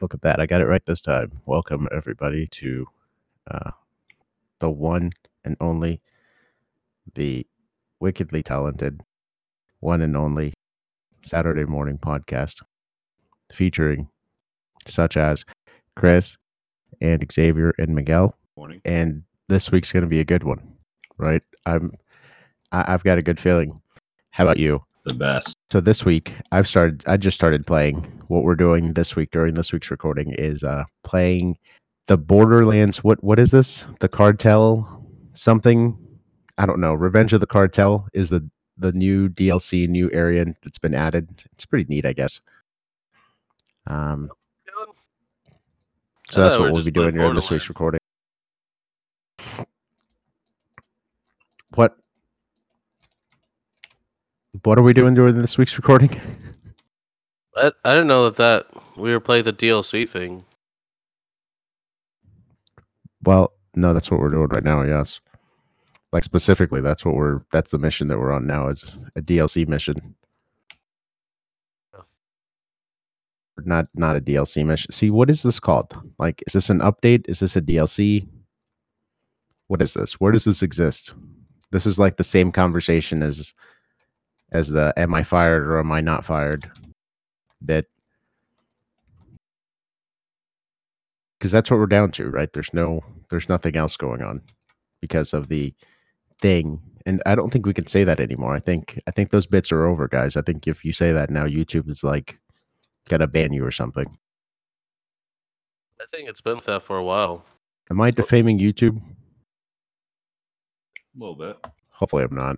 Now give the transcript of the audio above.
Look at that. I got it right this time. Welcome, everybody, to uh, the one and only, the wickedly talented, one and only Saturday morning podcast featuring such as Chris and Xavier and Miguel. Morning. And this week's going to be a good one, right? I'm, I, I've got a good feeling. How about you? The best. So this week I've started I just started playing. What we're doing this week during this week's recording is uh playing the Borderlands what what is this? The Cartel something? I don't know. Revenge of the Cartel is the the new DLC, new area that's been added. It's pretty neat, I guess. Um so that's what we'll be doing during this week's recording. What what are we doing during this week's recording? I, I didn't know that that we were playing the DLC thing. Well, no, that's what we're doing right now. Yes, like specifically, that's what we're. That's the mission that we're on now. Is a DLC mission, not not a DLC mission. See, what is this called? Like, is this an update? Is this a DLC? What is this? Where does this exist? This is like the same conversation as as the "Am I fired or am I not fired?" Bit. because that's what we're down to, right? There's no, there's nothing else going on because of the thing, and I don't think we can say that anymore. I think, I think those bits are over, guys. I think if you say that now, YouTube is like gonna ban you or something. I think it's been that for a while. Am I defaming YouTube? A little bit. Hopefully, I'm not.